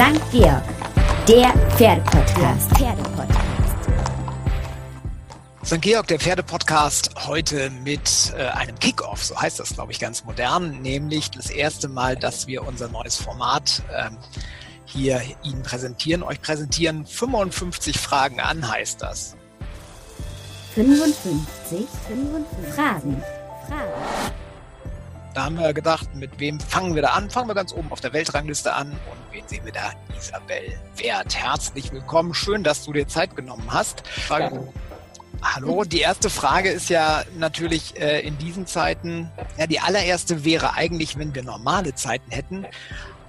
St. Georg, der Pferdepodcast. Pferdepodcast. St. Georg, der Pferdepodcast, heute mit äh, einem Kickoff, so heißt das, glaube ich, ganz modern, nämlich das erste Mal, dass wir unser neues Format ähm, hier Ihnen präsentieren, euch präsentieren. 55 Fragen an heißt das. 55, 55 Fragen. Fragen. Da haben wir gedacht, mit wem fangen wir da an? Fangen wir ganz oben auf der Weltrangliste an. Und wen sehen wir da? Isabel Wert. Herzlich willkommen. Schön, dass du dir Zeit genommen hast. Frage, Hallo, die erste Frage ist ja natürlich äh, in diesen Zeiten, ja, die allererste wäre eigentlich, wenn wir normale Zeiten hätten.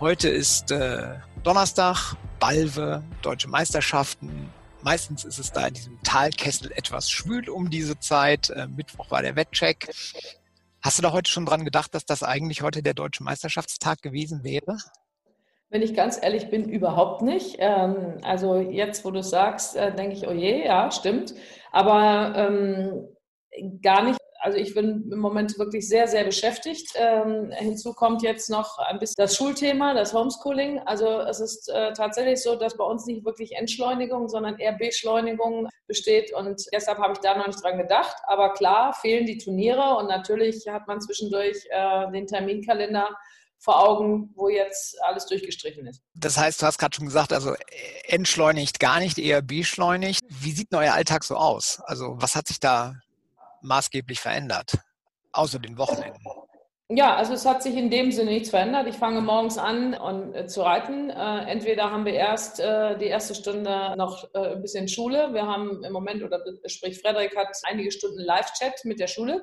Heute ist äh, Donnerstag, Balve, Deutsche Meisterschaften. Meistens ist es da in diesem Talkessel etwas schwül um diese Zeit. Äh, Mittwoch war der Wettcheck. Hast du da heute schon dran gedacht, dass das eigentlich heute der Deutsche Meisterschaftstag gewesen wäre? Wenn ich ganz ehrlich bin, überhaupt nicht. Ähm, also jetzt, wo du sagst, äh, denke ich, oh je, ja, stimmt. Aber ähm, gar nicht. Also ich bin im Moment wirklich sehr, sehr beschäftigt. Ähm, hinzu kommt jetzt noch ein bisschen das Schulthema, das Homeschooling. Also es ist äh, tatsächlich so, dass bei uns nicht wirklich Entschleunigung, sondern eher Beschleunigung besteht. Und deshalb habe ich da noch nicht dran gedacht. Aber klar, fehlen die Turniere und natürlich hat man zwischendurch äh, den Terminkalender vor Augen, wo jetzt alles durchgestrichen ist. Das heißt, du hast gerade schon gesagt, also entschleunigt gar nicht, eher beschleunigt. Wie sieht denn euer Alltag so aus? Also was hat sich da maßgeblich verändert, außer den Wochenenden? Ja, also es hat sich in dem Sinne nichts verändert. Ich fange morgens an und, äh, zu reiten. Äh, entweder haben wir erst äh, die erste Stunde noch äh, ein bisschen Schule. Wir haben im Moment, oder sprich Frederik hat einige Stunden Live-Chat mit der Schule.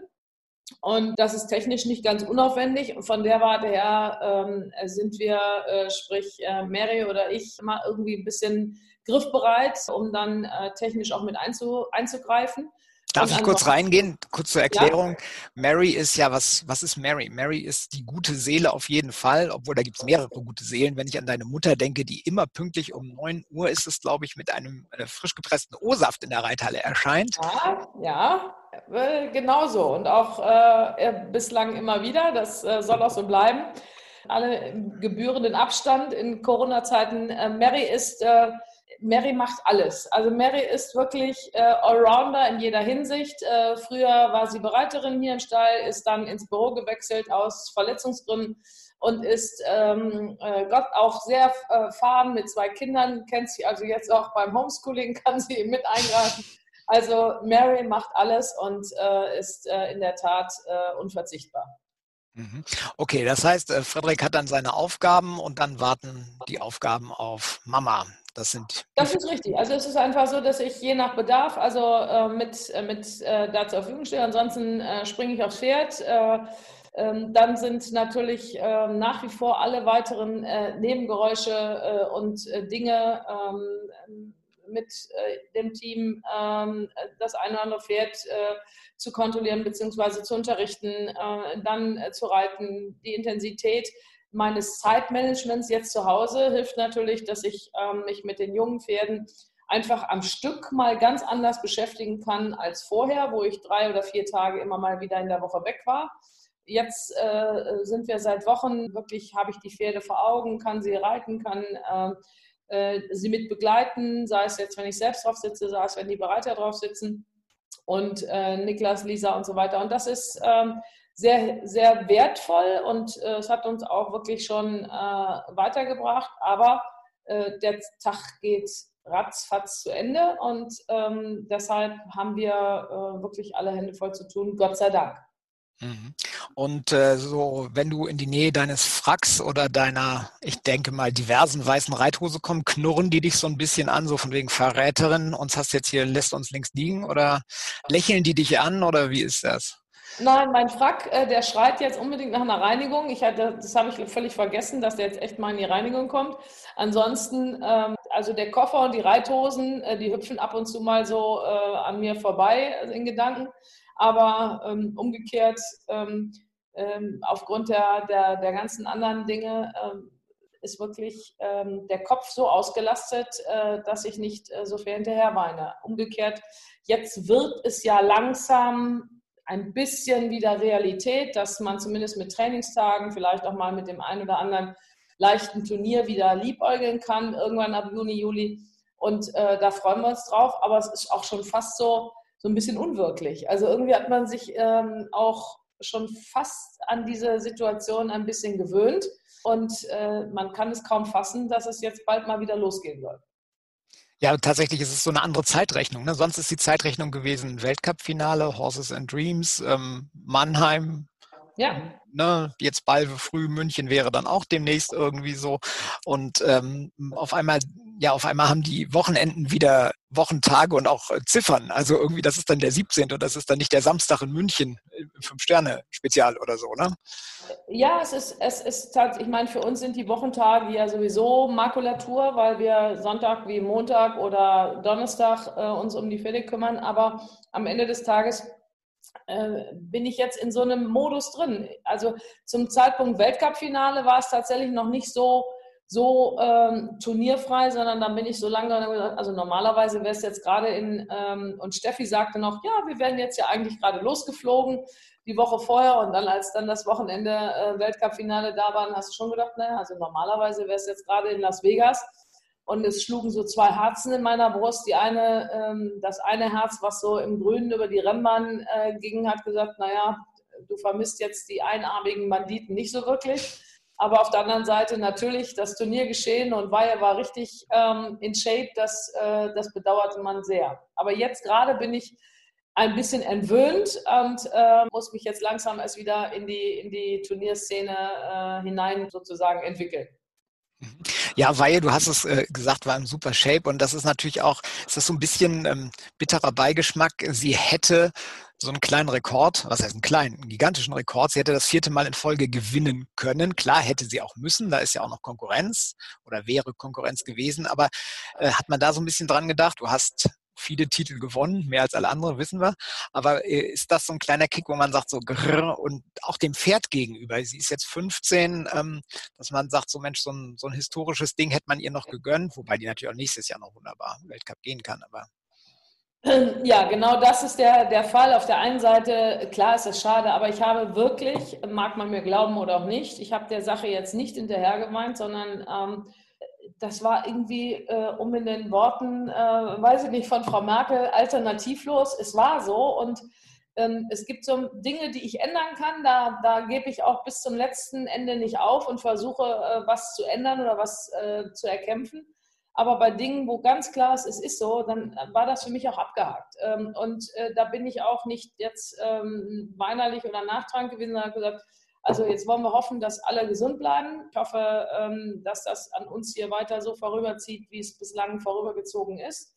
Und das ist technisch nicht ganz unaufwendig. Und von der Warte her ähm, sind wir, äh, sprich äh, Mary oder ich, immer irgendwie ein bisschen griffbereit, um dann äh, technisch auch mit einzu, einzugreifen. Darf ich kurz reingehen? Kurz zur Erklärung. Ja. Mary ist ja, was, was ist Mary? Mary ist die gute Seele auf jeden Fall, obwohl da gibt es mehrere gute Seelen. Wenn ich an deine Mutter denke, die immer pünktlich um 9 Uhr ist es, glaube ich, mit einem äh, frisch gepressten O-Saft in der Reithalle erscheint. Ja, ja äh, genauso. Und auch äh, bislang immer wieder. Das äh, soll auch so bleiben. Alle gebührenden Abstand in Corona-Zeiten. Äh, Mary ist äh, Mary macht alles. Also Mary ist wirklich äh, Allrounder in jeder Hinsicht. Äh, früher war sie Bereiterin hier im Stall, ist dann ins Büro gewechselt aus Verletzungsgründen und ist ähm, äh, Gott auch sehr erfahren mit zwei Kindern, kennt sie also jetzt auch beim Homeschooling, kann sie mit eingreifen. Also Mary macht alles und äh, ist äh, in der Tat äh, unverzichtbar. Mhm. Okay, das heißt, Frederik hat dann seine Aufgaben und dann warten die Aufgaben auf Mama. Das sind. Das ist richtig. Also es ist einfach so, dass ich je nach Bedarf also äh, mit, äh, mit äh, da zur Verfügung stehe. Ansonsten äh, springe ich aufs Pferd. Äh, ähm, dann sind natürlich ähm, nach wie vor alle weiteren äh, Nebengeräusche und Dinge ähm, mit dem Team das eine oder andere Pferd zu kontrollieren bzw. zu unterrichten, dann zu reiten, die Intensität meines Zeitmanagements jetzt zu Hause hilft natürlich, dass ich ähm, mich mit den jungen Pferden einfach am Stück mal ganz anders beschäftigen kann als vorher, wo ich drei oder vier Tage immer mal wieder in der Woche weg war. Jetzt äh, sind wir seit Wochen wirklich, habe ich die Pferde vor Augen, kann sie reiten, kann äh, äh, sie mit begleiten, sei es jetzt, wenn ich selbst drauf sitze, sei es, wenn die Bereiter drauf sitzen und äh, Niklas, Lisa und so weiter. Und das ist ähm, sehr, sehr wertvoll und äh, es hat uns auch wirklich schon äh, weitergebracht. Aber äh, der Tag geht ratzfatz zu Ende und ähm, deshalb haben wir wirklich alle Hände voll zu tun, Gott sei Dank. Mhm. Und äh, so, wenn du in die Nähe deines Fracks oder deiner, ich denke mal, diversen weißen Reithose kommst, knurren die dich so ein bisschen an, so von wegen Verräterin, uns hast jetzt hier, lässt uns links liegen oder lächeln die dich an oder wie ist das? Nein, mein Frack, äh, der schreit jetzt unbedingt nach einer Reinigung. Ich hatte, das habe ich völlig vergessen, dass der jetzt echt mal in die Reinigung kommt. Ansonsten, ähm, also der Koffer und die Reithosen, äh, die hüpfen ab und zu mal so äh, an mir vorbei in Gedanken. Aber ähm, umgekehrt, ähm, ähm aufgrund der, der, der ganzen anderen Dinge, ähm, ist wirklich ähm, der Kopf so ausgelastet, äh, dass ich nicht äh, so viel hinterher weine. Umgekehrt, jetzt wird es ja langsam ein bisschen wieder Realität, dass man zumindest mit Trainingstagen, vielleicht auch mal mit dem einen oder anderen leichten Turnier wieder liebäugeln kann, irgendwann ab Juni, Juli. Und äh, da freuen wir uns drauf. Aber es ist auch schon fast so, so ein bisschen unwirklich. Also irgendwie hat man sich ähm, auch schon fast an diese Situation ein bisschen gewöhnt. Und äh, man kann es kaum fassen, dass es jetzt bald mal wieder losgehen soll. Ja, tatsächlich ist es so eine andere Zeitrechnung. Ne? Sonst ist die Zeitrechnung gewesen Weltcup-Finale, Horses and Dreams, ähm, Mannheim. Ja. Ne? Jetzt bald früh München wäre dann auch demnächst irgendwie so. Und ähm, auf einmal ja, auf einmal haben die Wochenenden wieder Wochentage und auch äh, Ziffern. Also irgendwie, das ist dann der 17. und das ist dann nicht der Samstag in München äh, Fünf-Sterne-Spezial oder so, ne? Ja, es ist, es ist tatsächlich, ich meine, für uns sind die Wochentage ja sowieso Makulatur, weil wir Sonntag wie Montag oder Donnerstag äh, uns um die Pferde kümmern. Aber am Ende des Tages äh, bin ich jetzt in so einem Modus drin. Also zum Zeitpunkt Weltcup-Finale war es tatsächlich noch nicht so, so ähm, turnierfrei, sondern dann bin ich so lange, also normalerweise wäre es jetzt gerade in, ähm, und Steffi sagte noch, ja, wir werden jetzt ja eigentlich gerade losgeflogen, die Woche vorher. Und dann, als dann das Wochenende äh, Weltcup-Finale da war, hast du schon gedacht, naja, also normalerweise wäre es jetzt gerade in Las Vegas und es schlugen so zwei Herzen in meiner Brust. Die eine, ähm, das eine Herz, was so im Grünen über die Rennbahn äh, ging, hat gesagt, naja, du vermisst jetzt die einarmigen Banditen nicht so wirklich. Aber auf der anderen Seite natürlich das Turniergeschehen und Weihe war richtig ähm, in Shape, das, äh, das bedauerte man sehr. Aber jetzt gerade bin ich ein bisschen entwöhnt und äh, muss mich jetzt langsam erst wieder in die, in die Turnierszene äh, hinein sozusagen entwickeln. Ja, weil du hast es äh, gesagt, war im super Shape und das ist natürlich auch, ist das so ein bisschen ähm, bitterer Beigeschmack. Sie hätte so einen kleinen Rekord, was heißt einen kleinen, einen gigantischen Rekord. Sie hätte das vierte Mal in Folge gewinnen können. Klar, hätte sie auch müssen. Da ist ja auch noch Konkurrenz oder wäre Konkurrenz gewesen. Aber äh, hat man da so ein bisschen dran gedacht? Du hast viele Titel gewonnen, mehr als alle anderen, wissen wir. Aber äh, ist das so ein kleiner Kick, wo man sagt, so grrr, und auch dem Pferd gegenüber, sie ist jetzt 15, ähm, dass man sagt, so Mensch, so ein, so ein historisches Ding hätte man ihr noch gegönnt, wobei die natürlich auch nächstes Jahr noch wunderbar Weltcup gehen kann, aber ja, genau das ist der, der Fall. Auf der einen Seite, klar ist es schade, aber ich habe wirklich, mag man mir glauben oder auch nicht, ich habe der Sache jetzt nicht hinterher gemeint, sondern ähm, das war irgendwie, äh, um in den Worten, äh, weiß ich nicht, von Frau Merkel, alternativlos. Es war so und ähm, es gibt so Dinge, die ich ändern kann. Da, da gebe ich auch bis zum letzten Ende nicht auf und versuche, äh, was zu ändern oder was äh, zu erkämpfen. Aber bei Dingen, wo ganz klar ist, es ist so, dann war das für mich auch abgehakt. Ähm, und äh, da bin ich auch nicht jetzt ähm, weinerlich oder nachtragend gewesen, sondern habe gesagt, also jetzt wollen wir hoffen, dass alle gesund bleiben. Ich hoffe, ähm, dass das an uns hier weiter so vorüberzieht, wie es bislang vorübergezogen ist.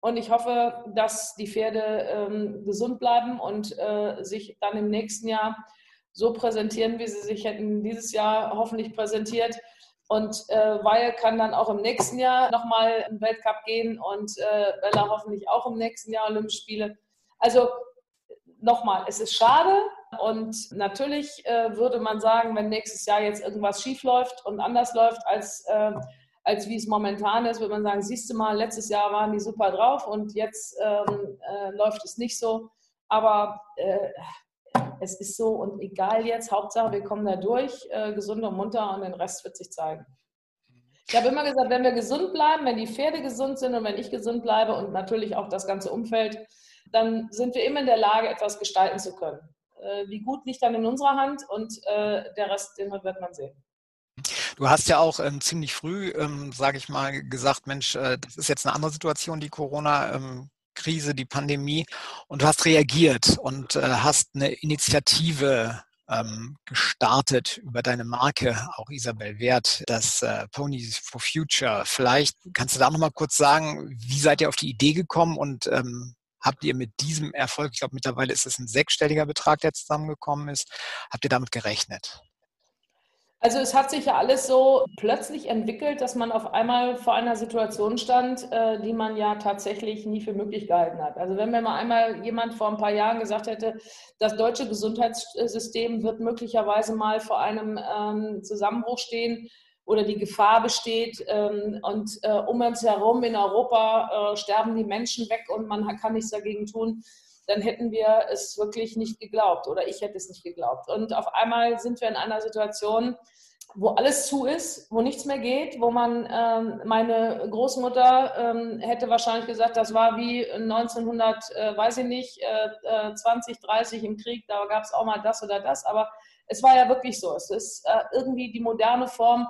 Und ich hoffe, dass die Pferde gesund bleiben und äh, sich dann im nächsten Jahr so präsentieren, wie sie sich hätten dieses Jahr hoffentlich präsentiert, und äh, Weil kann dann auch im nächsten Jahr nochmal im Weltcup gehen und äh, Bella hoffentlich auch im nächsten Jahr Olympische Spiele. Also nochmal, es ist schade und natürlich äh, würde man sagen, wenn nächstes Jahr jetzt irgendwas schief läuft und anders läuft als, äh, als wie es momentan ist, würde man sagen, siehst du mal, letztes Jahr waren die super drauf und jetzt ähm, äh, läuft es nicht so. Aber äh, es ist so und egal jetzt, Hauptsache wir kommen da durch, äh, gesund und munter und den Rest wird sich zeigen. Ich habe immer gesagt, wenn wir gesund bleiben, wenn die Pferde gesund sind und wenn ich gesund bleibe und natürlich auch das ganze Umfeld, dann sind wir immer in der Lage, etwas gestalten zu können. Äh, wie gut liegt dann in unserer Hand und äh, der Rest, den wird man sehen. Du hast ja auch ähm, ziemlich früh, ähm, sage ich mal, gesagt, Mensch, äh, das ist jetzt eine andere Situation, die Corona. Ähm, Krise, die Pandemie und du hast reagiert und äh, hast eine Initiative ähm, gestartet über deine Marke, auch Isabel Wert, das äh, Ponies for Future. Vielleicht kannst du da nochmal kurz sagen, wie seid ihr auf die Idee gekommen und ähm, habt ihr mit diesem Erfolg, ich glaube mittlerweile ist es ein sechsstelliger Betrag, der zusammengekommen ist, habt ihr damit gerechnet? Also es hat sich ja alles so plötzlich entwickelt, dass man auf einmal vor einer Situation stand, äh, die man ja tatsächlich nie für möglich gehalten hat. Also wenn mir mal einmal jemand vor ein paar Jahren gesagt hätte, das deutsche Gesundheitssystem wird möglicherweise mal vor einem ähm, Zusammenbruch stehen oder die Gefahr besteht ähm, und äh, um uns herum in Europa äh, sterben die Menschen weg und man kann nichts dagegen tun, dann hätten wir es wirklich nicht geglaubt oder ich hätte es nicht geglaubt. Und auf einmal sind wir in einer Situation, wo alles zu ist, wo nichts mehr geht, wo man, ähm, meine Großmutter ähm, hätte wahrscheinlich gesagt, das war wie 1900, äh, weiß ich nicht, äh, 20, äh, 30 im Krieg, da gab es auch mal das oder das, aber es war ja wirklich so. Es ist äh, irgendwie die moderne Form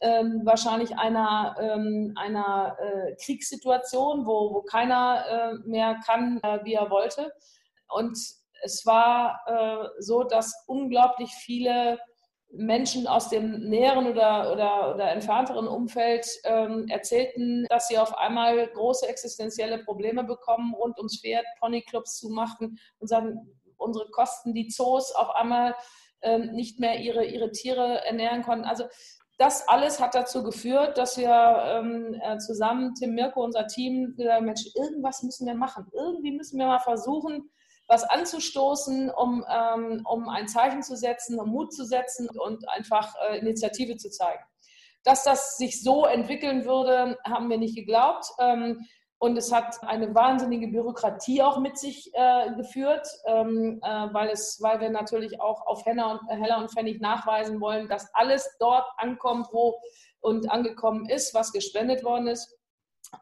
ähm, wahrscheinlich einer, ähm, einer äh, Kriegssituation, wo, wo keiner äh, mehr kann, äh, wie er wollte. Und es war äh, so, dass unglaublich viele Menschen aus dem näheren oder, oder, oder entfernteren Umfeld ähm, erzählten, dass sie auf einmal große existenzielle Probleme bekommen, rund ums Pferd, Ponyclubs zu machen und sagen, unsere Kosten, die Zoos auf einmal ähm, nicht mehr ihre, ihre Tiere ernähren konnten. Also das alles hat dazu geführt, dass wir ähm, äh, zusammen, Tim Mirko, unser Team, gesagt Mensch, irgendwas müssen wir machen. Irgendwie müssen wir mal versuchen, was anzustoßen, um, ähm, um ein Zeichen zu setzen, um Mut zu setzen und einfach äh, Initiative zu zeigen. Dass das sich so entwickeln würde, haben wir nicht geglaubt. Ähm, und es hat eine wahnsinnige Bürokratie auch mit sich äh, geführt, ähm, äh, weil, es, weil wir natürlich auch auf Heller und, Heller und Pfennig nachweisen wollen, dass alles dort ankommt, wo und angekommen ist, was gespendet worden ist.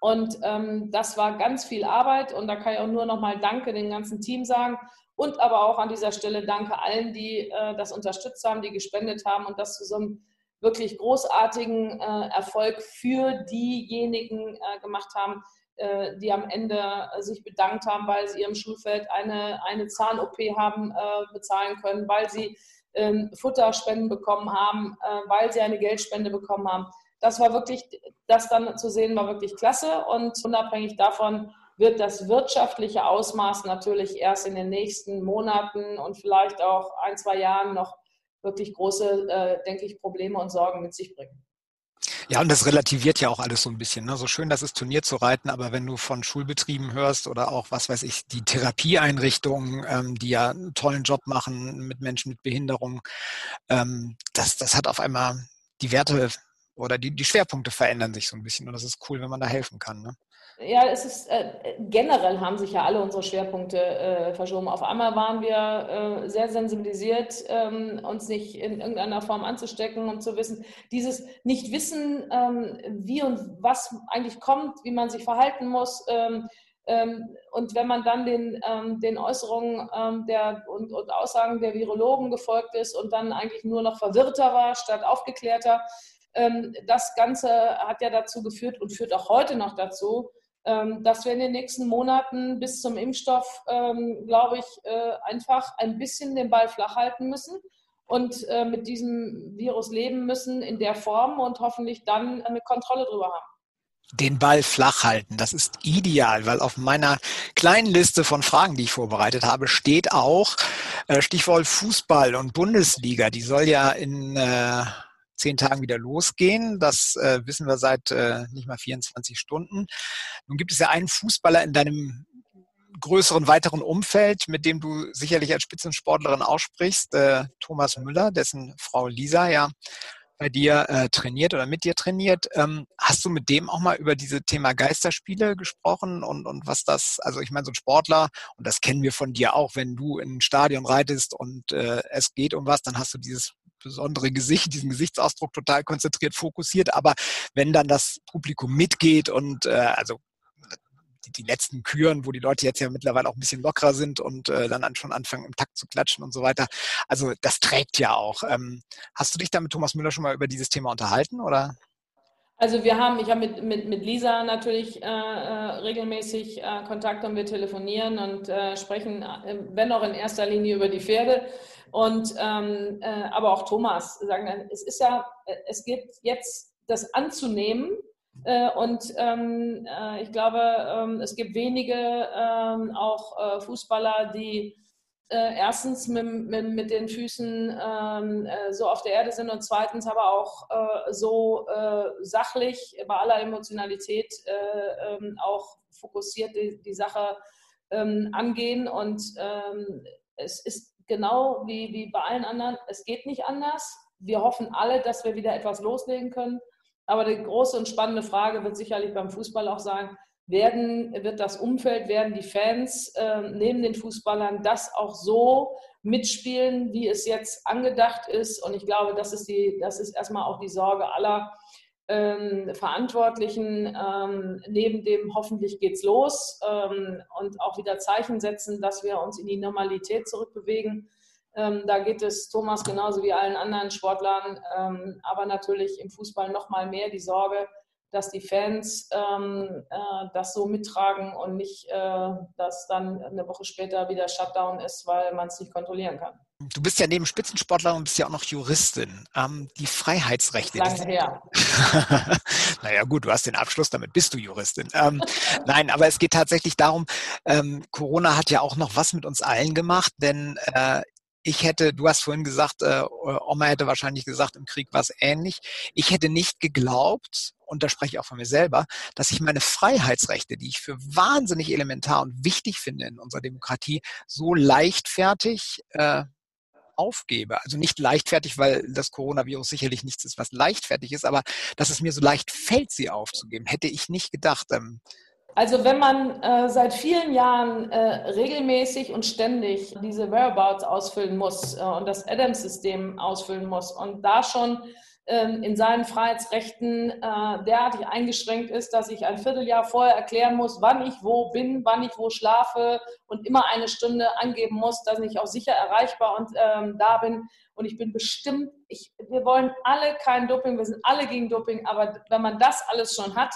Und ähm, das war ganz viel Arbeit und da kann ich auch nur nochmal Danke dem ganzen Team sagen und aber auch an dieser Stelle Danke allen, die äh, das unterstützt haben, die gespendet haben und das zu so einem wirklich großartigen äh, Erfolg für diejenigen äh, gemacht haben, äh, die am Ende äh, sich bedankt haben, weil sie ihrem Schulfeld eine, eine Zahn-OP haben äh, bezahlen können, weil sie ähm, Futterspenden bekommen haben, weil sie eine Geldspende bekommen haben. Das war wirklich, das dann zu sehen, war wirklich klasse und unabhängig davon wird das wirtschaftliche Ausmaß natürlich erst in den nächsten Monaten und vielleicht auch ein, zwei Jahren noch wirklich große, denke ich, Probleme und Sorgen mit sich bringen. Ja, und das relativiert ja auch alles so ein bisschen. Ne? So schön, das ist Turnier zu reiten, aber wenn du von Schulbetrieben hörst oder auch, was weiß ich, die Therapieeinrichtungen, ähm, die ja einen tollen Job machen mit Menschen mit Behinderung, ähm, das, das hat auf einmal die Werte oder die, die Schwerpunkte verändern sich so ein bisschen. Und das ist cool, wenn man da helfen kann. Ne? Ja, es ist äh, generell haben sich ja alle unsere Schwerpunkte äh, verschoben. Auf einmal waren wir äh, sehr sensibilisiert, ähm, uns nicht in irgendeiner Form anzustecken und zu wissen, dieses Nicht-Wissen, ähm, wie und was eigentlich kommt, wie man sich verhalten muss. Ähm, ähm und wenn man dann den, ähm, den Äußerungen ähm, der, und, und Aussagen der Virologen gefolgt ist und dann eigentlich nur noch verwirrter war statt aufgeklärter, das Ganze hat ja dazu geführt und führt auch heute noch dazu, ähm, dass wir in den nächsten Monaten bis zum Impfstoff, ähm, glaube ich, äh, einfach ein bisschen den Ball flach halten müssen und äh, mit diesem Virus leben müssen in der Form und hoffentlich dann eine Kontrolle drüber haben den Ball flach halten. Das ist ideal, weil auf meiner kleinen Liste von Fragen, die ich vorbereitet habe, steht auch äh, Stichwort Fußball und Bundesliga. Die soll ja in zehn Tagen wieder losgehen. Das äh, wissen wir seit äh, nicht mal 24 Stunden. Nun gibt es ja einen Fußballer in deinem größeren, weiteren Umfeld, mit dem du sicherlich als Spitzensportlerin aussprichst, äh, Thomas Müller, dessen Frau Lisa ja bei dir äh, trainiert oder mit dir trainiert. Ähm, hast du mit dem auch mal über diese Thema Geisterspiele gesprochen und, und was das, also ich meine, so ein Sportler, und das kennen wir von dir auch, wenn du in ein Stadion reitest und äh, es geht um was, dann hast du dieses besondere Gesicht, diesen Gesichtsausdruck total konzentriert, fokussiert. Aber wenn dann das Publikum mitgeht und äh, also die, die letzten Küren, wo die Leute jetzt ja mittlerweile auch ein bisschen lockerer sind und äh, dann an, schon anfangen, im Takt zu klatschen und so weiter. Also das trägt ja auch. Ähm, hast du dich da mit Thomas Müller schon mal über dieses Thema unterhalten oder? Also wir haben, ich habe mit, mit, mit Lisa natürlich äh, äh regelmäßig äh, Kontakt und wir telefonieren und äh, sprechen, äh, wenn auch in erster Linie über die Pferde. Und ähm, äh, aber auch Thomas sagen, es ist ja, es gibt jetzt das anzunehmen. Äh, und ähm, äh, ich glaube, ähm, es gibt wenige ähm, auch äh, Fußballer, die äh, erstens mit, mit, mit, den Füßen ähm, äh, so auf der Erde sind und zweitens aber auch so sachlich bei aller Emotionalität ähm, auch fokussiert die, die Sache ähm, angehen. Und es ist genau wie, wie bei allen anderen, es geht nicht anders. Wir hoffen alle, dass wir wieder etwas loslegen können. Aber die große und spannende Frage wird sicherlich beim Fußball auch sein, werden, wird das Umfeld, werden die Fans äh, neben den Fußballern das auch so mitspielen, wie es jetzt angedacht ist. Und ich glaube, das ist, die, das ist erstmal auch die Sorge aller ähm, Verantwortlichen, ähm, neben dem hoffentlich geht's los ähm, und auch wieder Zeichen setzen, dass wir uns in die Normalität zurückbewegen. Ähm, da geht es Thomas genauso wie allen anderen Sportlern, ähm, aber natürlich im Fußball noch mal mehr die Sorge, dass die Fans ähm, äh, das so mittragen und nicht, äh, dass dann eine Woche später wieder Shutdown ist, weil man es nicht kontrollieren kann. Du bist ja neben Spitzensportler und bist ja auch noch Juristin. Ähm, die Freiheitsrechte. Lange her. naja, gut, du hast den Abschluss, damit bist du Juristin. Ähm, nein, aber es geht tatsächlich darum, ähm, Corona hat ja auch noch was mit uns allen gemacht, denn äh, ich hätte, du hast vorhin gesagt, äh, Oma hätte wahrscheinlich gesagt, im Krieg war es ähnlich. Ich hätte nicht geglaubt, und da spreche ich auch von mir selber, dass ich meine Freiheitsrechte, die ich für wahnsinnig elementar und wichtig finde in unserer Demokratie, so leichtfertig äh, aufgebe. Also nicht leichtfertig, weil das Coronavirus sicherlich nichts ist, was leichtfertig ist, aber dass es mir so leicht fällt, sie aufzugeben, hätte ich nicht gedacht. Ähm, also wenn man äh, seit vielen Jahren äh, regelmäßig und ständig diese Whereabouts ausfüllen muss äh, und das Adams-System ausfüllen muss und da schon ähm, in seinen Freiheitsrechten äh, derartig eingeschränkt ist, dass ich ein Vierteljahr vorher erklären muss, wann ich wo bin, wann ich wo schlafe und immer eine Stunde angeben muss, dass ich auch sicher erreichbar und ähm, da bin. Und ich bin bestimmt, ich, wir wollen alle kein Doping, wir sind alle gegen Doping, aber wenn man das alles schon hat,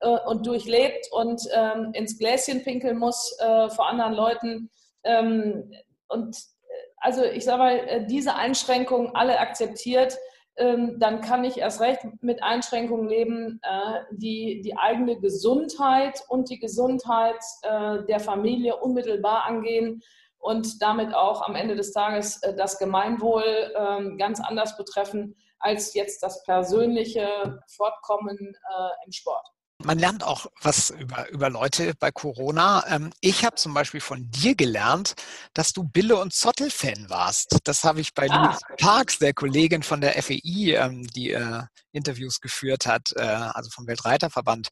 äh, und durchlebt und ähm, ins Gläschen pinkeln muss äh, vor anderen Leuten. Ähm, und äh, also ich sage mal, äh, diese Einschränkungen alle akzeptiert, ähm, dann kann ich erst recht mit Einschränkungen leben, äh, die die eigene Gesundheit und die Gesundheit äh, der Familie unmittelbar angehen und damit auch am Ende des Tages das Gemeinwohl ähm, ganz anders betreffen als jetzt das persönliche Fortkommen im Sport. Man lernt auch was über, über Leute bei Corona. Ähm, ich habe zum Beispiel von dir gelernt, dass du Bille und Zottel-Fan warst. Das habe ich bei ah. Louis Parks, der Kollegin von der FEI, ähm, die äh, Interviews geführt hat, äh, also vom Weltreiterverband,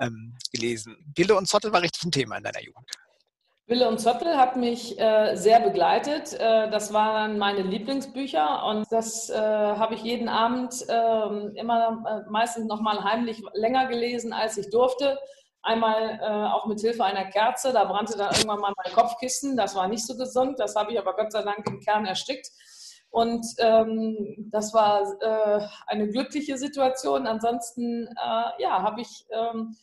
ähm, gelesen. Bille und Zottel war richtig ein Thema in deiner Jugend. Wille und Zottel hat mich äh, sehr begleitet. Äh, das waren meine Lieblingsbücher und das äh, habe ich jeden Abend ähm, immer äh, meistens noch mal heimlich länger gelesen, als ich durfte. Einmal äh, auch mit Hilfe einer Kerze, da brannte dann irgendwann mal mein Kopfkissen. Das war nicht so gesund, das habe ich aber Gott sei Dank im Kern erstickt. Und ähm, das war äh, eine glückliche Situation. Ansonsten ja, habe ich ähm,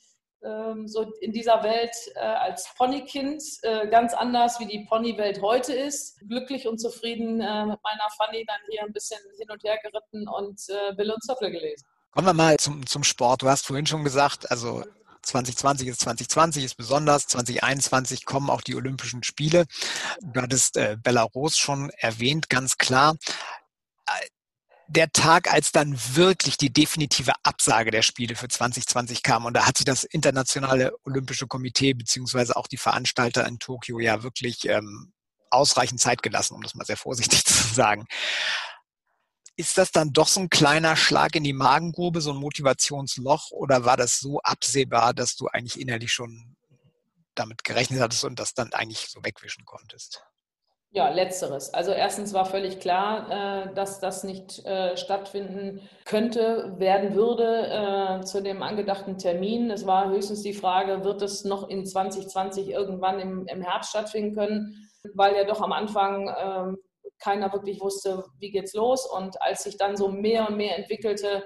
so in dieser Welt äh, als Ponykind äh, ganz anders, wie die Ponywelt heute ist. Glücklich und zufrieden äh, mit meiner Fanny dann hier ein bisschen hin und her geritten und Bill und Zottel gelesen. Kommen wir mal zum, zum Sport. Du hast vorhin schon gesagt, also 2020 ist 2020 ist besonders, 2021 kommen auch die Olympischen Spiele. Du hattest äh, Belarus schon erwähnt, ganz klar der Tag, als dann wirklich die definitive Absage der Spiele für 2020 kam. Und da hat sich das Internationale Olympische Komitee beziehungsweise auch die Veranstalter in Tokio ja wirklich ähm, ausreichend Zeit gelassen, um das mal sehr vorsichtig zu sagen. Ist das dann doch so ein kleiner Schlag in die Magengrube, so ein Motivationsloch, oder war das so absehbar, dass du eigentlich innerlich schon damit gerechnet hattest und das dann eigentlich so wegwischen konntest? Ja, letzteres. Also erstens war völlig klar, äh, dass das nicht äh, stattfinden könnte, werden würde äh, zu dem angedachten Termin. Es war höchstens die Frage, wird es noch in 2020 irgendwann im, Herbst stattfinden können, weil ja doch am Anfang ähm, keiner wirklich wusste, wie geht's los. Und als sich dann so mehr und mehr entwickelte,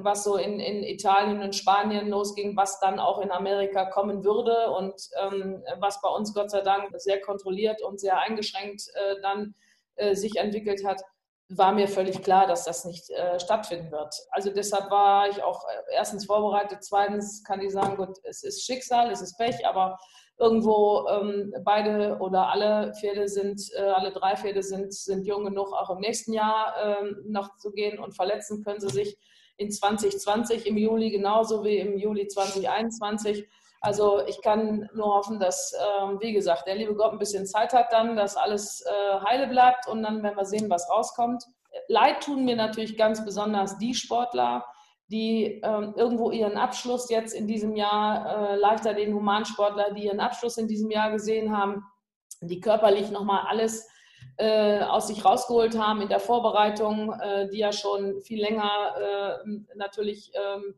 was so in, in Italien und Spanien losging, was dann auch in Amerika kommen würde und ähm, was bei uns Gott sei Dank sehr kontrolliert und sehr eingeschränkt äh, dann äh, sich entwickelt hat, war mir völlig klar, dass das nicht äh, stattfinden wird. Also deshalb war ich auch äh, erstens vorbereitet, zweitens kann ich sagen, gut, es ist Schicksal, es ist Pech, aber irgendwo ähm, beide oder alle Pferde sind, äh, alle drei Pferde sind, sind jung genug, auch im nächsten Jahr ähm, noch zu gehen und verletzen können sie sich in 2020 im Juli genauso wie im Juli 2021. Also ich kann nur hoffen, dass, ähm, wie gesagt, der liebe Gott ein bisschen Zeit hat dann, dass alles äh, heile bleibt und dann werden wir sehen, was rauskommt. Leid tun mir natürlich ganz besonders die Sportler, die ähm, irgendwo ihren Abschluss jetzt in diesem Jahr, äh, leichter den Humansportler, die ihren Abschluss in diesem Jahr gesehen haben, die körperlich nochmal alles äh, aus sich rausgeholt haben in der Vorbereitung, äh, die ja schon viel länger äh, natürlich ähm,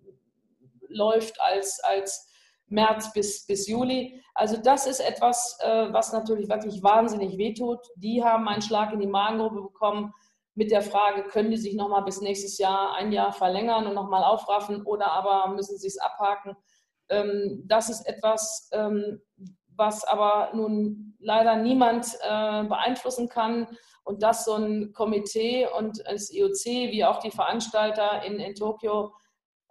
läuft als, als März bis, bis Juli. Also das ist etwas, äh, was natürlich wirklich wahnsinnig wehtut. Die haben einen Schlag in die Magengrube bekommen mit der Frage, können die sich nochmal bis nächstes Jahr ein Jahr verlängern und nochmal aufraffen oder aber müssen sie es abhaken. Ähm, das ist etwas, ähm, was aber nun leider niemand äh, beeinflussen kann und dass so ein Komitee und das IOC wie auch die Veranstalter in, in Tokio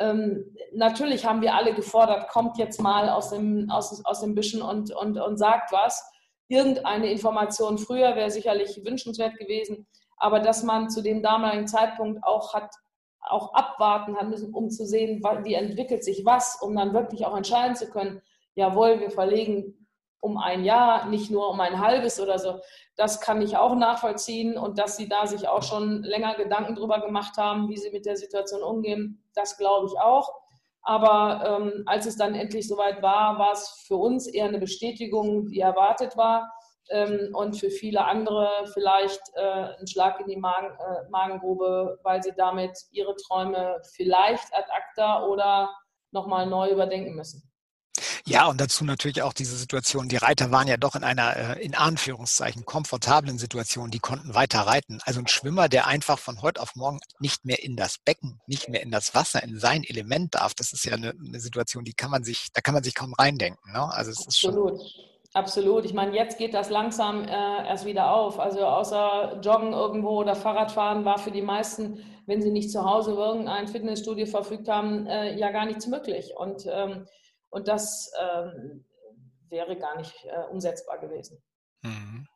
ähm, natürlich haben wir alle gefordert, kommt jetzt mal aus dem, aus, aus dem Büschen und, und, und sagt was. Irgendeine Information früher wäre sicherlich wünschenswert gewesen, aber dass man zu dem damaligen Zeitpunkt auch hat auch abwarten hat müssen, um zu sehen, wie entwickelt sich was, um dann wirklich auch entscheiden zu können, jawohl, wir verlegen um ein Jahr, nicht nur um ein halbes oder so. Das kann ich auch nachvollziehen und dass Sie da sich auch schon länger Gedanken drüber gemacht haben, wie Sie mit der Situation umgehen, das glaube ich auch. Aber ähm, als es dann endlich soweit war, war es für uns eher eine Bestätigung, die erwartet war. Ähm, und für viele andere vielleicht äh, ein Schlag in die Magen, äh, Magengrube, weil sie damit ihre Träume vielleicht ad acta oder nochmal neu überdenken müssen. Ja, und dazu natürlich auch diese Situation. Die Reiter waren ja doch in einer, äh, in Anführungszeichen, komfortablen Situation. Die konnten weiter reiten. Also ein Schwimmer, der einfach von heute auf morgen nicht mehr in das Becken, nicht mehr in das Wasser, in sein Element darf, das ist ja eine, eine Situation, die kann man sich, da kann man sich kaum reindenken. Ne? Also es ist Absolut. schon. Absolut. Ich meine, jetzt geht das langsam äh, erst wieder auf. Also außer Joggen irgendwo oder Fahrradfahren war für die meisten, wenn sie nicht zu Hause irgendein Fitnessstudio verfügt haben, äh, ja gar nichts möglich. Und ähm, und das ähm, wäre gar nicht äh, umsetzbar gewesen. Mhm.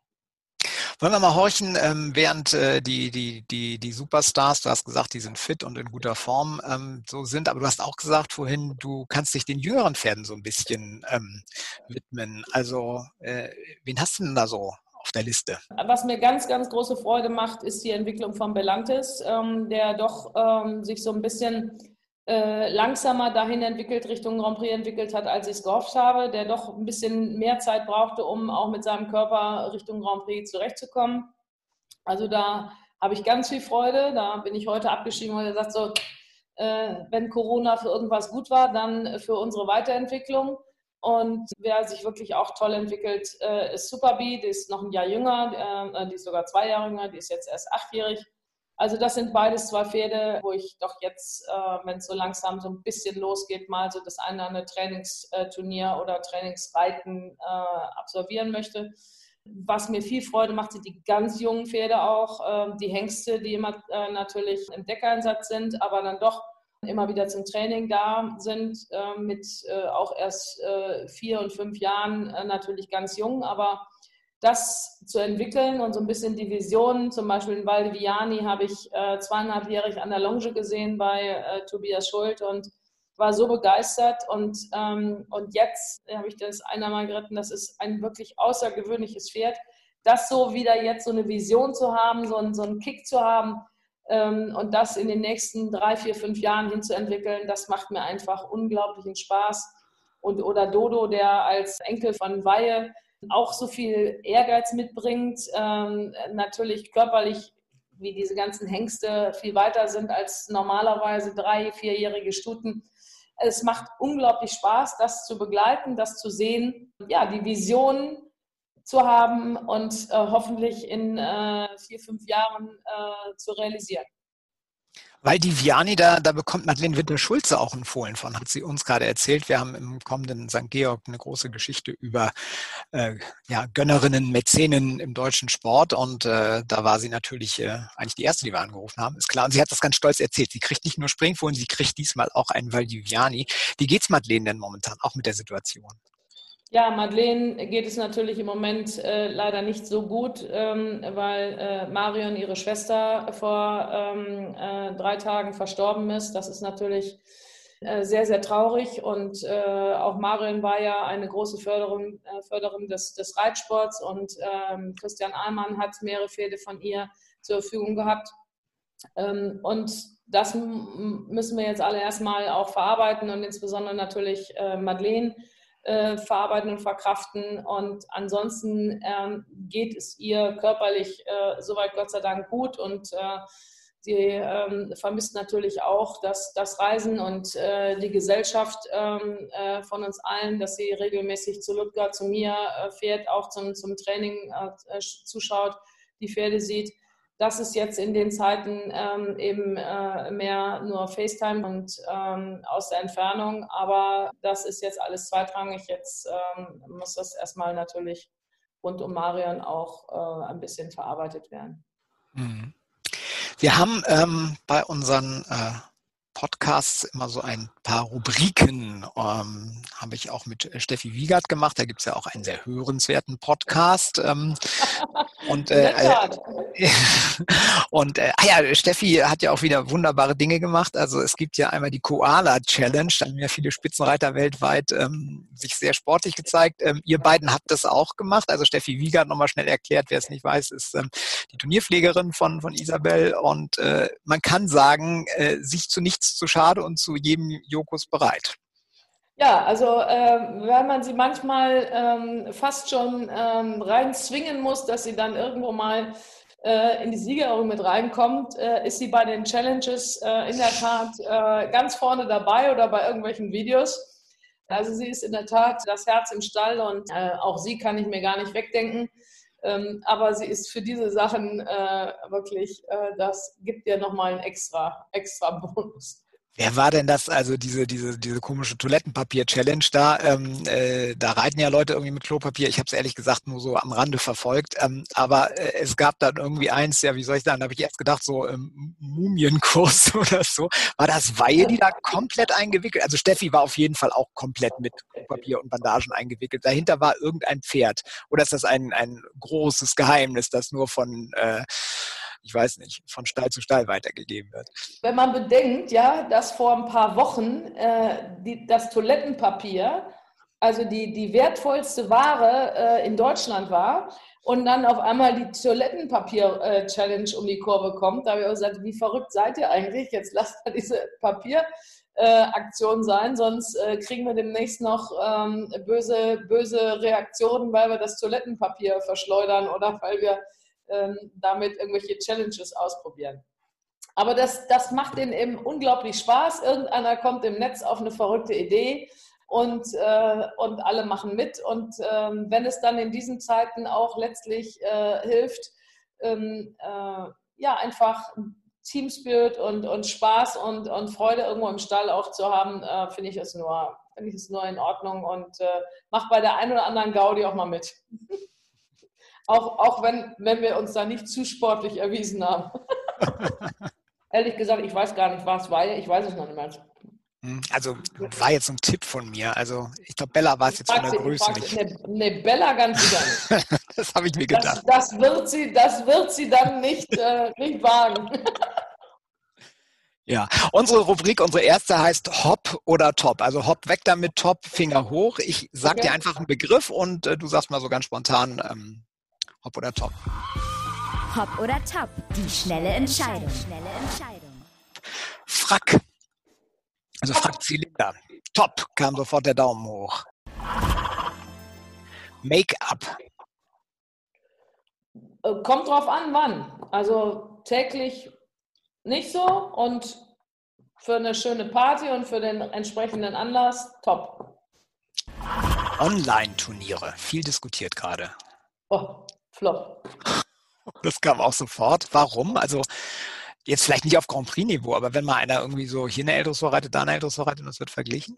Wollen wir mal horchen, ähm, während äh, die, die, die, die Superstars, du hast gesagt, die sind fit und in guter Form ähm, so sind, aber du hast auch gesagt vorhin, du kannst dich den jüngeren Pferden so ein bisschen ähm, widmen. Also, äh, wen hast du denn da so auf der Liste? Was mir ganz, ganz große Freude macht, ist die Entwicklung von Belantes, ähm, der doch ähm, sich so ein bisschen äh, langsamer dahin entwickelt, Richtung Grand Prix entwickelt hat, als ich es gehofft habe, der doch ein bisschen mehr Zeit brauchte, um auch mit seinem Körper Richtung Grand Prix zurechtzukommen. Also da habe ich ganz viel Freude. Da bin ich heute abgeschrieben und er sagt so, äh, wenn Corona für irgendwas gut war, dann für unsere Weiterentwicklung. Und wer sich wirklich auch toll entwickelt, äh, ist Superbee, die ist noch ein Jahr jünger, äh, die ist sogar zwei Jahre jünger, die ist jetzt erst achtjährig. Also das sind beides zwei Pferde, wo ich doch jetzt, äh, wenn es so langsam so ein bisschen losgeht, mal so das eine oder andere Trainingsturnier oder Trainingsreiten äh, absolvieren möchte. Was mir viel Freude macht, sind die ganz jungen Pferde auch, äh, die Hengste, die immer äh, natürlich im Deckeinsatz sind, aber dann doch immer wieder zum Training da sind, äh, mit äh, auch erst vier und fünf Jahren natürlich ganz jung, aber das zu entwickeln und so ein bisschen die Vision, zum Beispiel in Valdiviani habe ich äh, zweieinhalbjährig an der Longe gesehen bei äh, Tobias Schult und war so begeistert und, ähm, und jetzt habe ich das einmal geritten, das ist ein wirklich außergewöhnliches Pferd. Das so wieder jetzt so eine Vision zu haben, so, ein, so einen Kick zu haben ähm, und das in den nächsten drei, vier, fünf Jahren hinzuentwickeln, das macht mir einfach unglaublichen Spaß. Und oder Dodo, der als Enkel von Weihe auch so viel Ehrgeiz mitbringt, ähm, natürlich körperlich wie diese ganzen Hengste viel weiter sind als normalerweise drei, vierjährige Stuten. Es macht unglaublich Spaß, das zu begleiten, das zu sehen, ja, die Vision zu haben und äh, hoffentlich in äh, vier, fünf Jahren äh, zu realisieren. Weil die Viani, da, da bekommt Madeleine Winter-Schulze auch ein Fohlen von, hat sie uns gerade erzählt. Wir haben im kommenden St. Georg eine große Geschichte über äh, ja, Gönnerinnen, Mäzenen im deutschen Sport und äh, da war sie natürlich äh, eigentlich die erste, die wir angerufen haben, ist klar. Und sie hat das ganz stolz erzählt. Sie kriegt nicht nur Springfohlen, sie kriegt diesmal auch einen Valdiviani. Wie geht's Madeleine denn momentan, auch mit der Situation? Ja, Madeleine geht es natürlich im Moment äh, leider nicht so gut, ähm, weil äh, Marion, ihre Schwester, vor ähm, äh, drei Tagen verstorben ist. Das ist natürlich äh, sehr, sehr traurig. Und äh, auch Marion war ja eine große Förderung, äh, Förderin des, des Reitsports und ähm, Christian Ahlmann hat mehrere Pferde von ihr zur Verfügung gehabt. Ähm, und das müssen wir jetzt alle erstmal auch verarbeiten und insbesondere natürlich Madeleine äh, verarbeiten und verkraften. Und ansonsten ähm, geht es ihr körperlich äh, soweit Gott sei Dank gut und äh, Sie ähm, vermisst natürlich auch das, das Reisen und äh, die Gesellschaft ähm, äh, von uns allen, dass sie regelmäßig zu Ludger, zu mir äh, fährt, auch zum, zum Training äh, zuschaut, die Pferde sieht. Das ist jetzt in den Zeiten ähm, eben äh, mehr nur FaceTime und ähm, aus der Entfernung, aber das ist jetzt alles zweitrangig. Jetzt ähm, muss das erstmal natürlich rund um Marion auch äh, ein bisschen verarbeitet werden. Mhm. Wir haben ähm, bei unseren äh, Podcasts immer so ein paar Rubriken. Ähm, Habe ich auch mit Steffi Wiegert gemacht. Da gibt es ja auch einen sehr hörenswerten Podcast. Ähm, und äh, äh, und äh, ah ja, Steffi hat ja auch wieder wunderbare Dinge gemacht. Also es gibt ja einmal die Koala Challenge. Da haben ja viele Spitzenreiter weltweit ähm, sich sehr sportlich gezeigt. Ähm, ihr beiden habt das auch gemacht. Also Steffi Wiegert nochmal schnell erklärt, wer es nicht weiß, ist ähm, die Turnierpflegerin von von Isabel. Und äh, man kann sagen, äh, sich zu nichts zu schade und zu jedem Jokus bereit. Ja, also äh, weil man sie manchmal ähm, fast schon ähm, rein zwingen muss, dass sie dann irgendwo mal äh, in die Siegerehrung mit reinkommt, äh, ist sie bei den Challenges äh, in der Tat äh, ganz vorne dabei oder bei irgendwelchen Videos. Also sie ist in der Tat das Herz im Stall und äh, auch sie kann ich mir gar nicht wegdenken. Ähm, aber sie ist für diese Sachen äh, wirklich, das gibt ihr nochmal einen extra, extra Bonus. Wer war denn das, also diese, diese, diese komische Toilettenpapier-Challenge da? Ähm, äh, da reiten ja Leute irgendwie mit Klopapier. Ich habe es ehrlich gesagt nur so am Rande verfolgt. Ähm, aber äh, es gab dann irgendwie eins, ja, wie soll ich sagen, da habe ich erst gedacht, so ähm, Mumienkurs oder so. War das Weihe, die da komplett eingewickelt? Also Steffi war auf jeden Fall auch komplett mit Klopapier und Bandagen eingewickelt. Dahinter war irgendein Pferd. Oder ist das ein, ein großes Geheimnis, das nur von äh, ich weiß nicht, von Stall zu Stall weitergegeben wird. Wenn man bedenkt, ja, dass vor ein paar Wochen äh, die, das Toilettenpapier, also die, die wertvollste Ware äh, in Deutschland war und dann auf einmal die Toilettenpapier-Challenge äh, um die Kurve kommt, da habe ich auch gesagt, wie verrückt seid ihr eigentlich? Jetzt lasst mal diese Papieraktion sein, sonst äh, kriegen wir demnächst noch ähm, böse, böse Reaktionen, weil wir das Toilettenpapier verschleudern oder weil wir damit irgendwelche Challenges ausprobieren. Aber das, das macht denen eben unglaublich Spaß. Irgendeiner kommt im Netz auf eine verrückte Idee und, äh, und alle machen mit. Und ähm, wenn es dann in diesen Zeiten auch letztlich äh, hilft, ähm, äh, ja, einfach Teamspirit und, und Spaß und, und Freude irgendwo im Stall auch zu haben, äh, finde ich es nur, ich es nur in Ordnung und äh, mach bei der einen oder anderen Gaudi auch mal mit. Auch, auch wenn, wenn wir uns da nicht zu sportlich erwiesen haben. Ehrlich gesagt, ich weiß gar nicht, was war. Ich weiß es noch nicht mehr. Hm, also war jetzt ein Tipp von mir. Also ich glaube, Bella war es jetzt von der Größe nicht. Ne, ne, Bella ganz sicher nicht. das habe ich mir gedacht. Das, das, wird, sie, das wird sie dann nicht, äh, nicht wagen. Ja, unsere Rubrik, unsere erste heißt Hop oder Top. Also Hop weg damit, Top, Finger hoch. Ich sag okay. dir einfach einen Begriff und äh, du sagst mal so ganz spontan, ähm, Hopp oder Top? Hopp oder Top? Die schnelle Entscheidung. Schnelle Entscheidung. Frack. Also Frack-Zylinder. Top, kam sofort der Daumen hoch. Make-up. Äh, kommt drauf an, wann. Also täglich nicht so und für eine schöne Party und für den entsprechenden Anlass top. Online-Turniere, viel diskutiert gerade. Oh, Flop. Das kam auch sofort. Warum? Also jetzt vielleicht nicht auf Grand Prix-Niveau, aber wenn mal einer irgendwie so hier eine Eldressur reitet, da eine Eldressur reitet und das wird verglichen?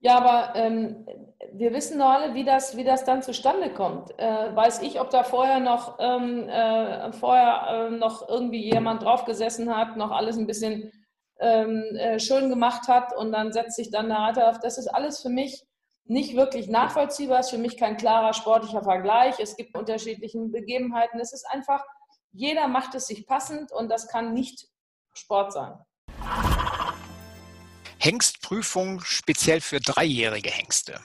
Ja, aber ähm, wir wissen doch alle, wie das, wie das dann zustande kommt. Äh, weiß ich, ob da vorher noch, ähm, äh, vorher äh, noch irgendwie jemand draufgesessen hat, noch alles ein bisschen ähm, äh, schön gemacht hat und dann setzt sich dann der Reiter auf. Das ist alles für mich nicht wirklich nachvollziehbar, ist für mich kein klarer sportlicher Vergleich. Es gibt unterschiedliche Begebenheiten. Es ist einfach, jeder macht es sich passend und das kann nicht Sport sein. Hengstprüfung speziell für dreijährige Hengste.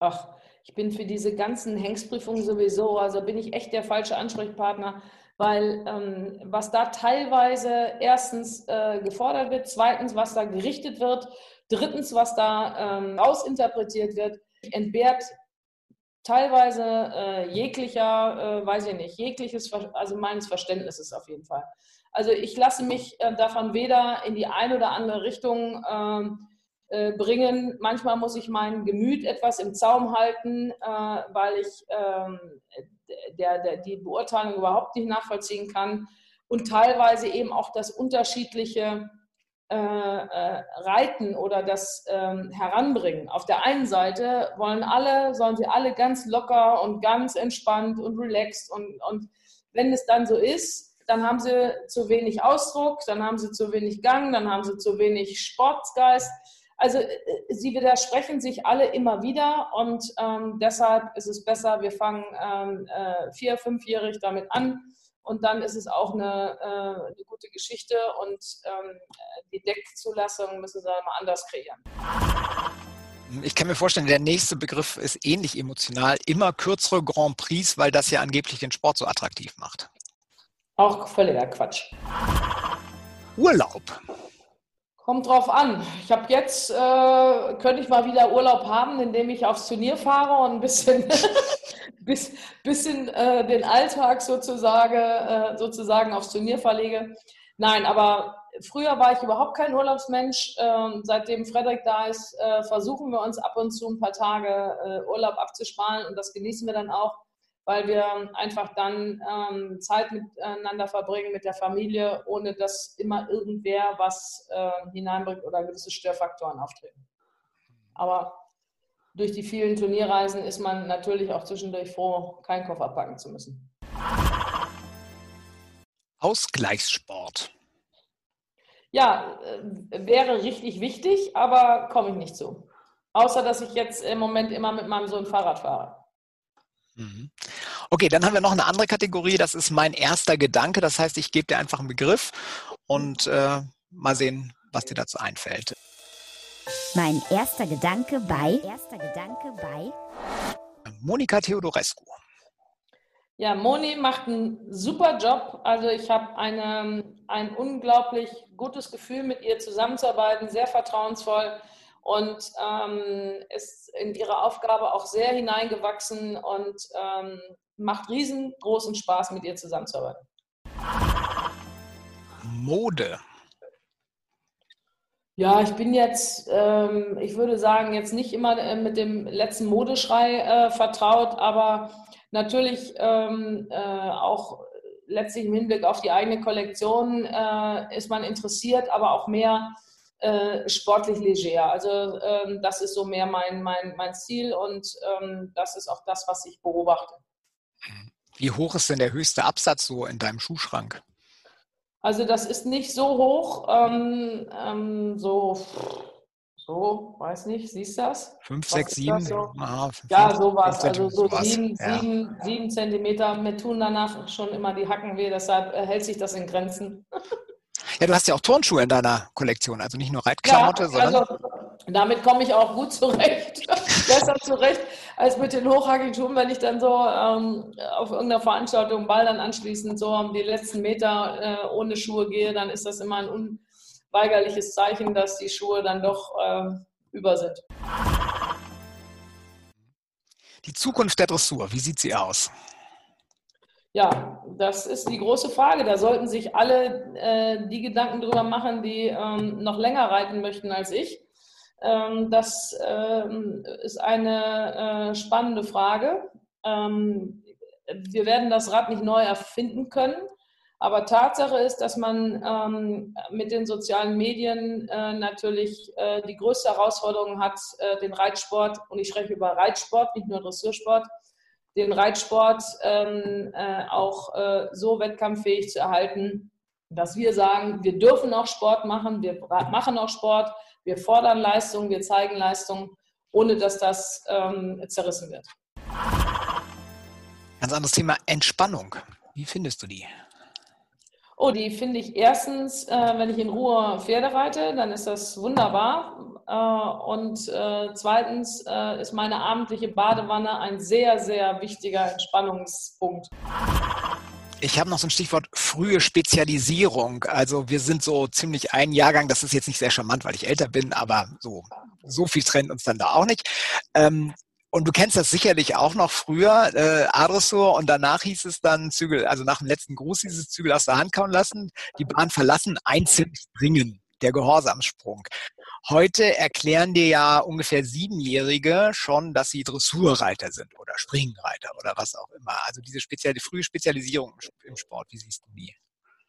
Ach, ich bin für diese ganzen Hengstprüfungen sowieso, also bin ich echt der falsche Ansprechpartner. weil ähm, was da teilweise erstens äh, gefordert wird, zweitens, was da gerichtet wird, drittens, was da ähm, ausinterpretiert wird, entbehrt teilweise äh, jeglicher, äh, weiß ich nicht, jegliches, also meines Verständnisses auf jeden Fall. Also ich lasse mich äh, davon weder in die eine oder andere Richtung ähm, äh, bringen. Manchmal muss ich mein Gemüt etwas im Zaum halten, äh, weil ich ähm, der, der, die Beurteilung überhaupt nicht nachvollziehen kann und teilweise eben auch das unterschiedliche äh, äh, Reiten oder das ähm, Heranbringen. Auf der einen Seite wollen alle, sollen sie alle ganz locker und ganz entspannt und relaxed und, und wenn es dann so ist, dann haben sie zu wenig Ausdruck, dann haben sie zu wenig Gang, dann haben sie zu wenig Sportgeist. Also äh, sie widersprechen sich alle immer wieder und ähm, deshalb ist es besser, wir fangen ähm, äh, vier-, fünfjährig damit an und dann ist es auch eine, äh, eine gute Geschichte und ähm, die Deckzulassung müssen sie mal anders kreieren. Ich kann mir vorstellen, der nächste Begriff ist ähnlich emotional. Immer kürzere Grand Prix, weil das ja angeblich den Sport so attraktiv macht. Auch völliger Quatsch. Urlaub. Kommt drauf an. Ich habe jetzt, äh, könnte ich mal wieder Urlaub haben, indem ich aufs Turnier fahre und ein bisschen, bis, bisschen äh, den Alltag sozusagen, äh, sozusagen aufs Turnier verlege. Nein, aber früher war ich überhaupt kein Urlaubsmensch. Ähm, seitdem Frederik da ist, äh, versuchen wir uns ab und zu ein paar Tage äh, Urlaub abzusparen und das genießen wir dann auch weil wir einfach dann ähm, Zeit miteinander verbringen mit der Familie, ohne dass immer irgendwer was äh, hineinbringt oder gewisse Störfaktoren auftreten. Aber durch die vielen Turnierreisen ist man natürlich auch zwischendurch froh, keinen Koffer packen zu müssen. Ausgleichssport. Ja, äh, wäre richtig wichtig, aber komme ich nicht zu. Außer dass ich jetzt im Moment immer mit meinem Sohn Fahrrad fahre. Mhm. Okay, dann haben wir noch eine andere Kategorie, das ist mein erster Gedanke. Das heißt, ich gebe dir einfach einen Begriff und äh, mal sehen, was dir dazu einfällt. Mein erster Gedanke bei, erster Gedanke bei Monika Theodorescu. Ja, Moni macht einen super Job. Also ich habe ein unglaublich gutes Gefühl, mit ihr zusammenzuarbeiten, sehr vertrauensvoll und ähm, ist in ihre Aufgabe auch sehr hineingewachsen und ähm, macht riesengroßen Spaß, mit ihr zusammenzuarbeiten. Mode. Ja, ich bin jetzt, ähm, ich würde sagen, jetzt nicht immer äh, mit dem letzten Modeschrei äh, vertraut, aber natürlich ähm, äh, auch letztlich im Hinblick auf die eigene Kollektion äh, ist man interessiert, aber auch mehr äh, sportlich leger. Also ähm, das ist so mehr mein, mein, mein Ziel und ähm, das ist auch das, was ich beobachte. Wie hoch ist denn der höchste Absatz so in deinem Schuhschrank? Also das ist nicht so hoch, ähm, ähm so, so, weiß nicht, siehst du das? Fünf, sechs, sieben? So? Aha, ja, sowas. Also so sieben, ja. sieben, sieben Zentimeter. Mir tun danach schon immer die Hacken weh, deshalb äh, hält sich das in Grenzen. Ja, du hast ja auch Turnschuhe in deiner Kollektion, also nicht nur Reitklamotte, ja, sondern. Also, damit komme ich auch gut zurecht. Besser zurecht als mit den hochhackigen Schuhen, wenn ich dann so ähm, auf irgendeiner Veranstaltung Ball dann anschließend so um die letzten Meter äh, ohne Schuhe gehe, dann ist das immer ein unweigerliches Zeichen, dass die Schuhe dann doch äh, über sind. Die Zukunft der Dressur, wie sieht sie aus? Ja, das ist die große Frage. Da sollten sich alle äh, die Gedanken drüber machen, die ähm, noch länger reiten möchten als ich. Ähm, das ähm, ist eine äh, spannende Frage. Ähm, wir werden das Rad nicht neu erfinden können. Aber Tatsache ist, dass man ähm, mit den sozialen Medien äh, natürlich äh, die größte Herausforderung hat, äh, den Reitsport, und ich spreche über Reitsport, nicht nur Dressursport, den Reitsport ähm, äh, auch äh, so wettkampffähig zu erhalten, dass wir sagen, wir dürfen auch Sport machen, wir machen auch Sport, wir fordern Leistung, wir zeigen Leistung, ohne dass das ähm, zerrissen wird. Ganz anderes Thema Entspannung. Wie findest du die? Oh, die finde ich erstens, äh, wenn ich in Ruhe Pferde reite, dann ist das wunderbar. Äh, und äh, zweitens äh, ist meine abendliche Badewanne ein sehr, sehr wichtiger Entspannungspunkt. Ich habe noch so ein Stichwort frühe Spezialisierung. Also wir sind so ziemlich ein Jahrgang, das ist jetzt nicht sehr charmant, weil ich älter bin, aber so, so viel trennt uns dann da auch nicht. Ähm, und du kennst das sicherlich auch noch früher, äh, Adressur, und danach hieß es dann Zügel, also nach dem letzten Gruß hieß es Zügel aus der Hand kauen lassen, die Bahn verlassen, einzeln springen, der Gehorsamssprung. Heute erklären dir ja ungefähr Siebenjährige schon, dass sie Dressurreiter sind oder Springreiter oder was auch immer. Also diese spezielle, frühe Spezialisierung im Sport, wie siehst du die?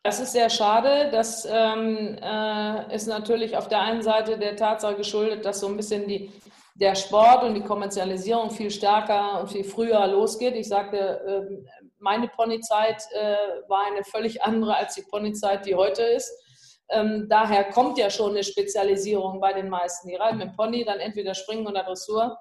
Das ist sehr schade. Das ähm, äh, ist natürlich auf der einen Seite der Tatsache geschuldet, dass so ein bisschen die, der Sport und die Kommerzialisierung viel stärker und viel früher losgeht. Ich sagte, äh, meine Ponyzeit äh, war eine völlig andere als die Ponyzeit, die heute ist. Ähm, daher kommt ja schon eine Spezialisierung bei den meisten. Die reiten mit Pony, dann entweder Springen oder Dressur.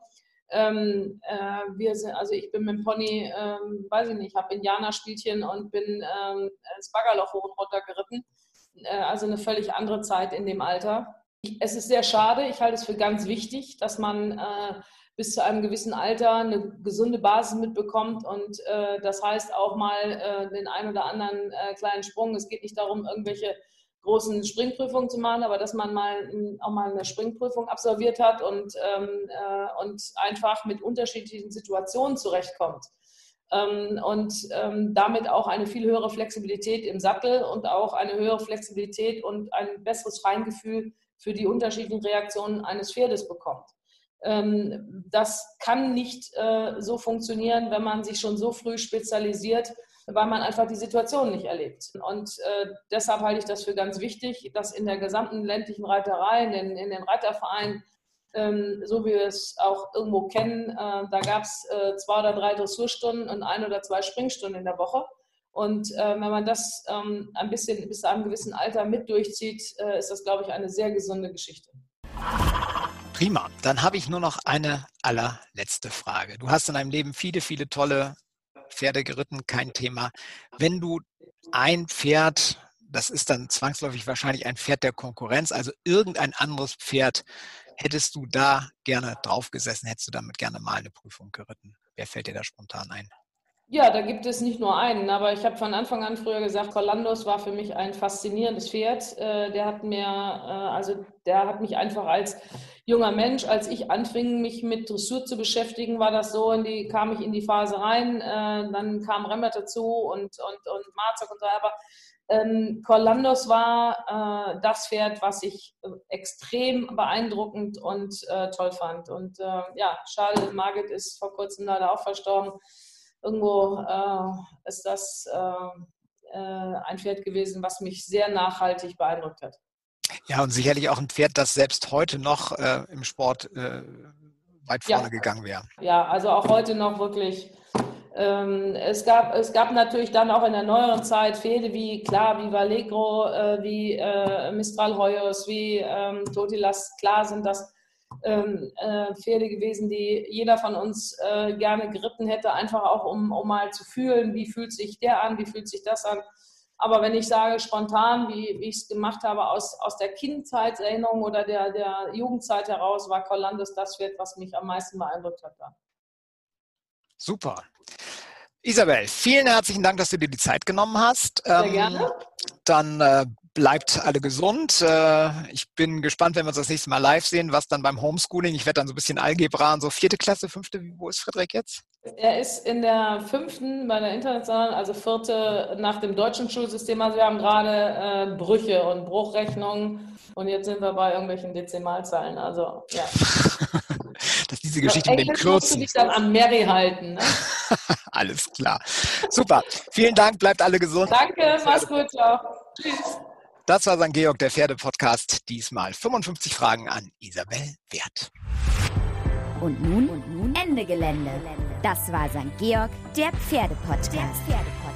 Ähm, äh, wir sind, also ich bin mit dem Pony, ähm, weiß ich nicht, habe Indianerspielchen und bin ähm, ins Baggerloch hoch und runter geritten. Äh, also eine völlig andere Zeit in dem Alter. Es ist sehr schade. Ich halte es für ganz wichtig, dass man äh, bis zu einem gewissen Alter eine gesunde Basis mitbekommt und äh, das heißt auch mal äh, den einen oder anderen äh, kleinen Sprung. Es geht nicht darum, irgendwelche großen Springprüfungen zu machen, aber dass man mal auch mal eine Springprüfung absolviert hat und, ähm, äh, und einfach mit unterschiedlichen Situationen zurechtkommt. Ähm, und ähm, damit auch eine viel höhere Flexibilität im Sattel und auch eine höhere Flexibilität und ein besseres Feingefühl für die unterschiedlichen Reaktionen eines Pferdes bekommt. Ähm, das kann nicht äh, so funktionieren, wenn man sich schon so früh spezialisiert weil man einfach die Situation nicht erlebt. Und äh, deshalb halte ich das für ganz wichtig, dass in der gesamten ländlichen Reiterei, in den, in den Reitervereinen, ähm, so wie wir es auch irgendwo kennen, äh, da gab es zwei oder drei Dressurstunden und ein oder zwei Springstunden in der Woche. Und äh, wenn man das ähm, ein bisschen bis zu einem gewissen Alter mit durchzieht, äh, ist das, glaube ich, eine sehr gesunde Geschichte. Prima. Dann habe ich nur noch eine allerletzte Frage. Du hast in deinem Leben viele, viele tolle Pferde geritten, kein Thema. Wenn du ein Pferd, das ist dann zwangsläufig wahrscheinlich ein Pferd der Konkurrenz, also irgendein anderes Pferd, hättest du da gerne drauf gesessen, hättest du damit gerne mal eine Prüfung geritten? Wer fällt dir da spontan ein? Ja, da gibt es nicht nur einen, aber ich habe von Anfang an früher gesagt, Colandos war für mich ein faszinierendes Pferd. Äh, der hat mir, äh, also der hat mich einfach als junger Mensch, als ich anfing, mich mit Dressur zu beschäftigen, war das so, in die, kam ich in die Phase rein, äh, dann kam Remmert dazu und, und, und Marzog und so, aber ähm, Corlandos war äh, das Pferd, was ich äh, extrem beeindruckend und äh, toll fand. Und äh, ja, schade, Margit ist vor kurzem leider auch verstorben irgendwo äh, ist das äh, äh, ein Pferd gewesen, was mich sehr nachhaltig beeindruckt hat. Ja, und sicherlich auch ein Pferd, das selbst heute noch äh, im Sport äh, weit vorne ja. gegangen wäre. Ja, also auch heute noch wirklich. Ähm, es, gab, es gab natürlich dann auch in der neueren Zeit Pferde wie, klar, wie Valegro, äh, wie Mistral Hoyos, wie ähm, Totilas. Klar sind das ähm, äh, Pferde gewesen, die jeder von uns äh, gerne geritten hätte, einfach auch um, um mal zu fühlen, wie fühlt sich der an, wie fühlt sich das an. Aber wenn ich sage spontan, wie, wie ich es gemacht habe, aus, aus der Kindheitserinnerung oder der, der Jugendzeit heraus, war Colandes das Pferd, was mich am meisten beeindruckt hat. Super. Isabel, vielen herzlichen Dank, dass du dir die Zeit genommen hast. Sehr ähm, gerne. Dann äh, bleibt alle gesund. Äh, ich bin gespannt, wenn wir uns das nächste Mal live sehen, was dann beim Homeschooling, ich werde dann so ein bisschen Algebra und so vierte Klasse, fünfte, wo ist Friedrich jetzt? Er ist in der fünften bei der internationalen, also vierte nach dem deutschen Schulsystem. Also wir haben gerade äh, Brüche und Bruchrechnungen und jetzt sind wir bei irgendwelchen Dezimalzahlen. Also ja. Diese Geschichte mit den Kürzen. Musst du dich dann am Mary halten. Ne? Alles klar. Super. Vielen Dank. Bleibt alle gesund. Danke. Mach's gut. Ciao. Tschüss. Das war St. Georg, der Pferde-Podcast. Diesmal 55 Fragen an Isabel Wert. Und nun, und nun Ende Gelände. Das war St. Georg, der Pferde-Podcast. Der Pferdepodcast.